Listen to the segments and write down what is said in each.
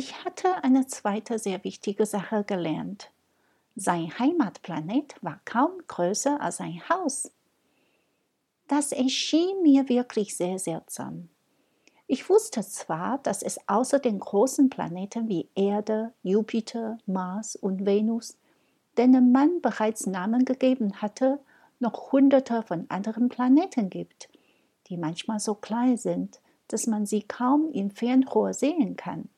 Ich hatte eine zweite sehr wichtige Sache gelernt. Sein Heimatplanet war kaum größer als ein Haus. Das erschien mir wirklich sehr seltsam. Ich wusste zwar, dass es außer den großen Planeten wie Erde, Jupiter, Mars und Venus, denen man bereits Namen gegeben hatte, noch hunderte von anderen Planeten gibt, die manchmal so klein sind, dass man sie kaum im Fernrohr sehen kann.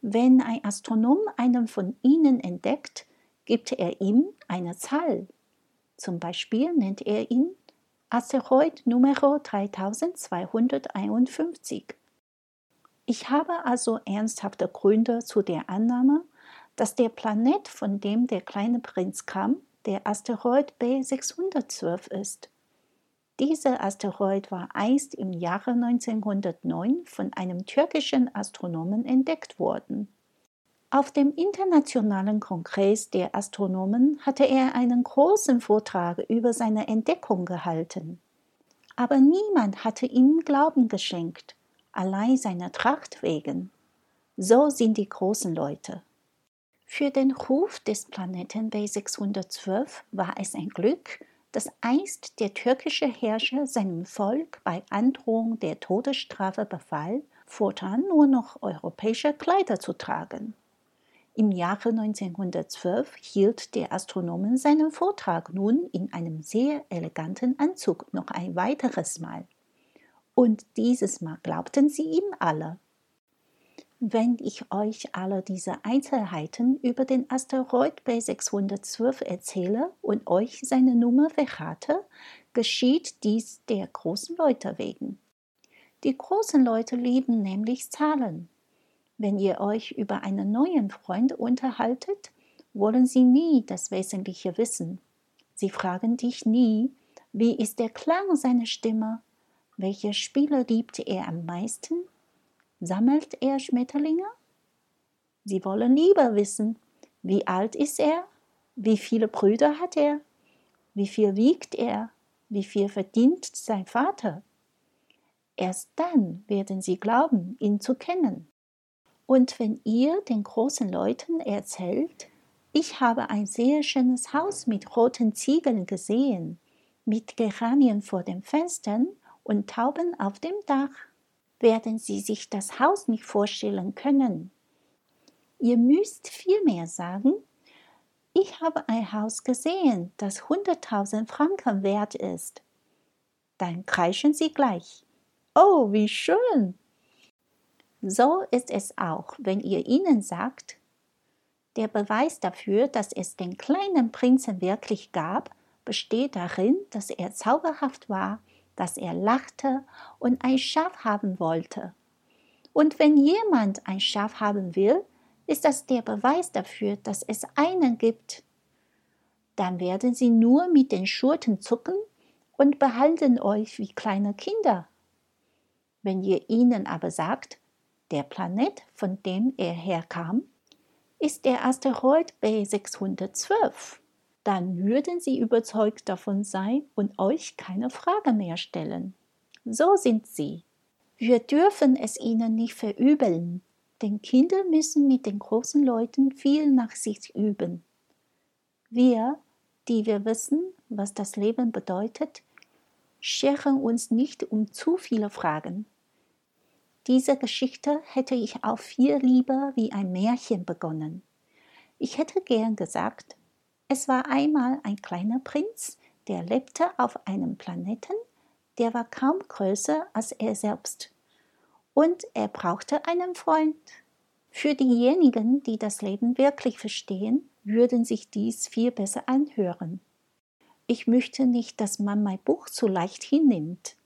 Wenn ein Astronom einen von ihnen entdeckt, gibt er ihm eine Zahl. Zum Beispiel nennt er ihn Asteroid Numero 3251. Ich habe also ernsthafte Gründe zu der Annahme, dass der Planet, von dem der kleine Prinz kam, der Asteroid B612 ist. Dieser Asteroid war einst im Jahre 1909 von einem türkischen Astronomen entdeckt worden. Auf dem Internationalen Kongress der Astronomen hatte er einen großen Vortrag über seine Entdeckung gehalten. Aber niemand hatte ihm Glauben geschenkt, allein seiner Tracht wegen. So sind die großen Leute. Für den Ruf des Planeten B612 war es ein Glück, dass einst der türkische Herrscher seinem Volk bei Androhung der Todesstrafe befahl, fortan nur noch europäische Kleider zu tragen. Im Jahre 1912 hielt der Astronom seinen Vortrag nun in einem sehr eleganten Anzug noch ein weiteres Mal. Und dieses Mal glaubten sie ihm alle. Wenn ich euch alle diese Einzelheiten über den Asteroid B612 erzähle und euch seine Nummer verrate, geschieht dies der großen Leute wegen. Die großen Leute lieben nämlich Zahlen. Wenn ihr euch über einen neuen Freund unterhaltet, wollen sie nie das Wesentliche wissen. Sie fragen dich nie, wie ist der Klang seiner Stimme? Welche Spiele liebt er am meisten? Sammelt er Schmetterlinge? Sie wollen lieber wissen, wie alt ist er? Wie viele Brüder hat er? Wie viel wiegt er? Wie viel verdient sein Vater? Erst dann werden sie glauben, ihn zu kennen. Und wenn ihr den großen Leuten erzählt, ich habe ein sehr schönes Haus mit roten Ziegeln gesehen, mit Geranien vor den Fenstern und Tauben auf dem Dach, werden sie sich das Haus nicht vorstellen können. Ihr müsst vielmehr sagen, ich habe ein Haus gesehen, das 100.000 Franken wert ist. Dann kreischen sie gleich. Oh, wie schön! So ist es auch, wenn ihr ihnen sagt, der Beweis dafür, dass es den kleinen Prinzen wirklich gab, besteht darin, dass er zauberhaft war, dass er lachte und ein Schaf haben wollte. Und wenn jemand ein Schaf haben will, ist das der Beweis dafür, dass es einen gibt. Dann werden sie nur mit den Schurten zucken und behalten euch wie kleine Kinder. Wenn ihr ihnen aber sagt, der Planet, von dem er herkam, ist der Asteroid B612. Dann würden Sie überzeugt davon sein und euch keine Frage mehr stellen. So sind Sie. Wir dürfen es ihnen nicht verübeln, denn Kinder müssen mit den großen Leuten viel nach sich üben. Wir, die wir wissen, was das Leben bedeutet, scheren uns nicht um zu viele Fragen. Diese Geschichte hätte ich auch viel lieber wie ein Märchen begonnen. Ich hätte gern gesagt, es war einmal ein kleiner Prinz, der lebte auf einem Planeten, der war kaum größer als er selbst. Und er brauchte einen Freund. Für diejenigen, die das Leben wirklich verstehen, würden sich dies viel besser anhören. Ich möchte nicht, dass man mein Buch zu leicht hinnimmt.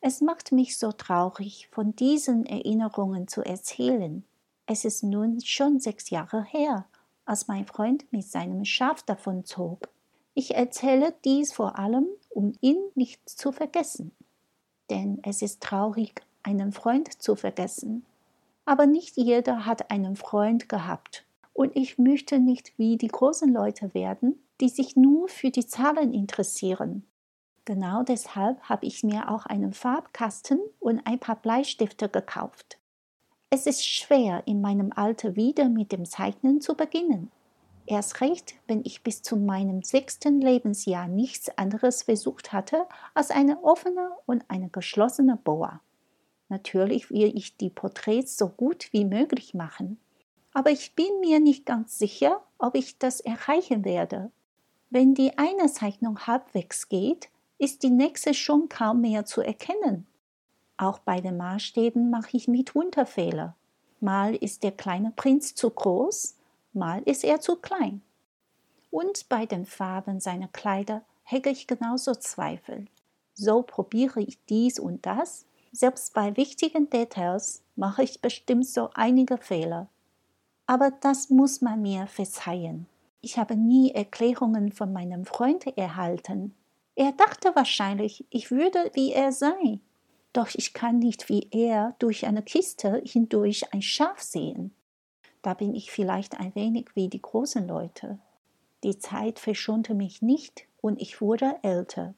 Es macht mich so traurig, von diesen Erinnerungen zu erzählen. Es ist nun schon sechs Jahre her, als mein Freund mit seinem Schaf davonzog. Ich erzähle dies vor allem, um ihn nicht zu vergessen. Denn es ist traurig, einen Freund zu vergessen. Aber nicht jeder hat einen Freund gehabt. Und ich möchte nicht wie die großen Leute werden, die sich nur für die Zahlen interessieren. Genau deshalb habe ich mir auch einen Farbkasten und ein paar Bleistifte gekauft. Es ist schwer, in meinem Alter wieder mit dem Zeichnen zu beginnen. Erst recht, wenn ich bis zu meinem sechsten Lebensjahr nichts anderes versucht hatte als eine offene und eine geschlossene Boa. Natürlich will ich die Porträts so gut wie möglich machen, aber ich bin mir nicht ganz sicher, ob ich das erreichen werde. Wenn die eine Zeichnung halbwegs geht, ist die nächste schon kaum mehr zu erkennen. Auch bei den Maßstäben mache ich mitunter Fehler. Mal ist der kleine Prinz zu groß, mal ist er zu klein. Und bei den Farben seiner Kleider hege ich genauso Zweifel. So probiere ich dies und das. Selbst bei wichtigen Details mache ich bestimmt so einige Fehler. Aber das muss man mir verzeihen. Ich habe nie Erklärungen von meinem Freund erhalten. Er dachte wahrscheinlich, ich würde wie er sein. Doch ich kann nicht wie er durch eine Kiste hindurch ein Schaf sehen. Da bin ich vielleicht ein wenig wie die großen Leute. Die Zeit verschonte mich nicht und ich wurde älter.